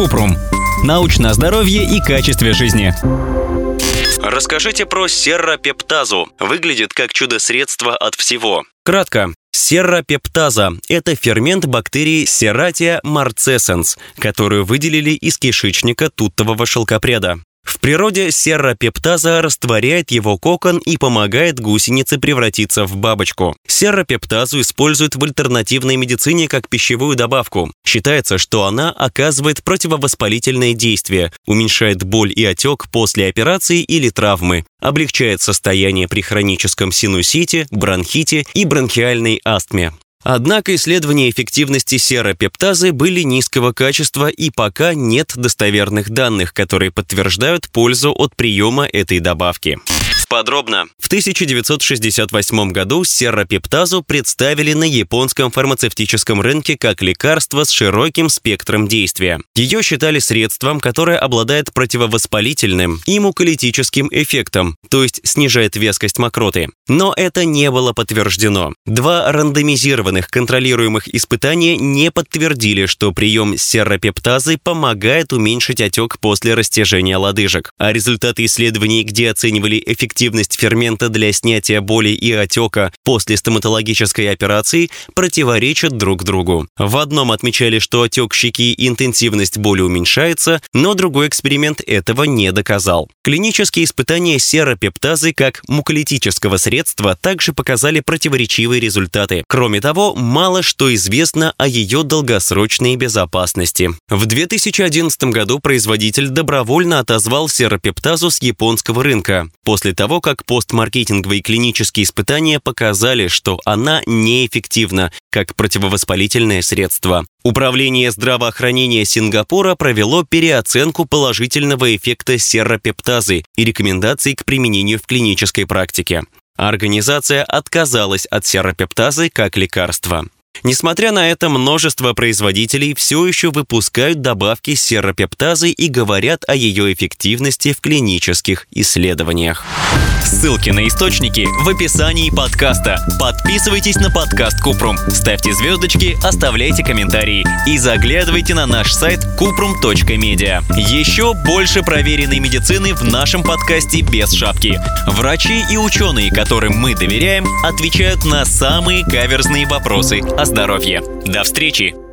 Купрум. Научное здоровье и качестве жизни. Расскажите про серропептазу. Выглядит как чудо-средство от всего. Кратко. Серропептаза – это фермент бактерии Serratia marcescens, которую выделили из кишечника туттового шелкопряда. В природе серропептаза растворяет его кокон и помогает гусенице превратиться в бабочку. Серропептазу используют в альтернативной медицине как пищевую добавку. Считается, что она оказывает противовоспалительное действие, уменьшает боль и отек после операции или травмы, облегчает состояние при хроническом синусите, бронхите и бронхиальной астме. Однако исследования эффективности серопептазы были низкого качества и пока нет достоверных данных, которые подтверждают пользу от приема этой добавки. Подробно. В 1968 году серропептазу представили на японском фармацевтическом рынке как лекарство с широким спектром действия. Ее считали средством, которое обладает противовоспалительным и муколитическим эффектом, то есть снижает вескость мокроты. Но это не было подтверждено. Два рандомизированных контролируемых испытания не подтвердили, что прием серропептазы помогает уменьшить отек после растяжения лодыжек. А результаты исследований, где оценивали эффективность эффективность фермента для снятия боли и отека после стоматологической операции противоречат друг другу. В одном отмечали, что отек щеки и интенсивность боли уменьшается, но другой эксперимент этого не доказал. Клинические испытания серопептазы как муколитического средства также показали противоречивые результаты. Кроме того, мало что известно о ее долгосрочной безопасности. В 2011 году производитель добровольно отозвал серопептазу с японского рынка. После того, того, как постмаркетинговые клинические испытания показали, что она неэффективна как противовоспалительное средство. Управление здравоохранения Сингапура провело переоценку положительного эффекта серропептазы и рекомендаций к применению в клинической практике. Организация отказалась от серропептазы как лекарства. Несмотря на это, множество производителей все еще выпускают добавки серропептазы и говорят о ее эффективности в клинических исследованиях. Ссылки на источники в описании подкаста. Подписывайтесь на подкаст Купрум, ставьте звездочки, оставляйте комментарии и заглядывайте на наш сайт kuprum.media. Еще больше проверенной медицины в нашем подкасте без шапки. Врачи и ученые, которым мы доверяем, отвечают на самые каверзные вопросы о здоровье. До встречи!